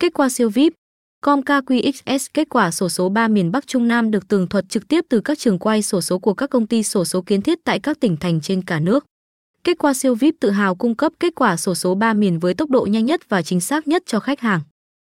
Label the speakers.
Speaker 1: Kết quả siêu VIP Comca QXS kết quả sổ số 3 miền Bắc Trung Nam được tường thuật trực tiếp từ các trường quay sổ số của các công ty sổ số kiến thiết tại các tỉnh thành trên cả nước. Kết quả siêu VIP tự hào cung cấp kết quả sổ số 3 miền với tốc độ nhanh nhất và chính xác nhất cho khách hàng.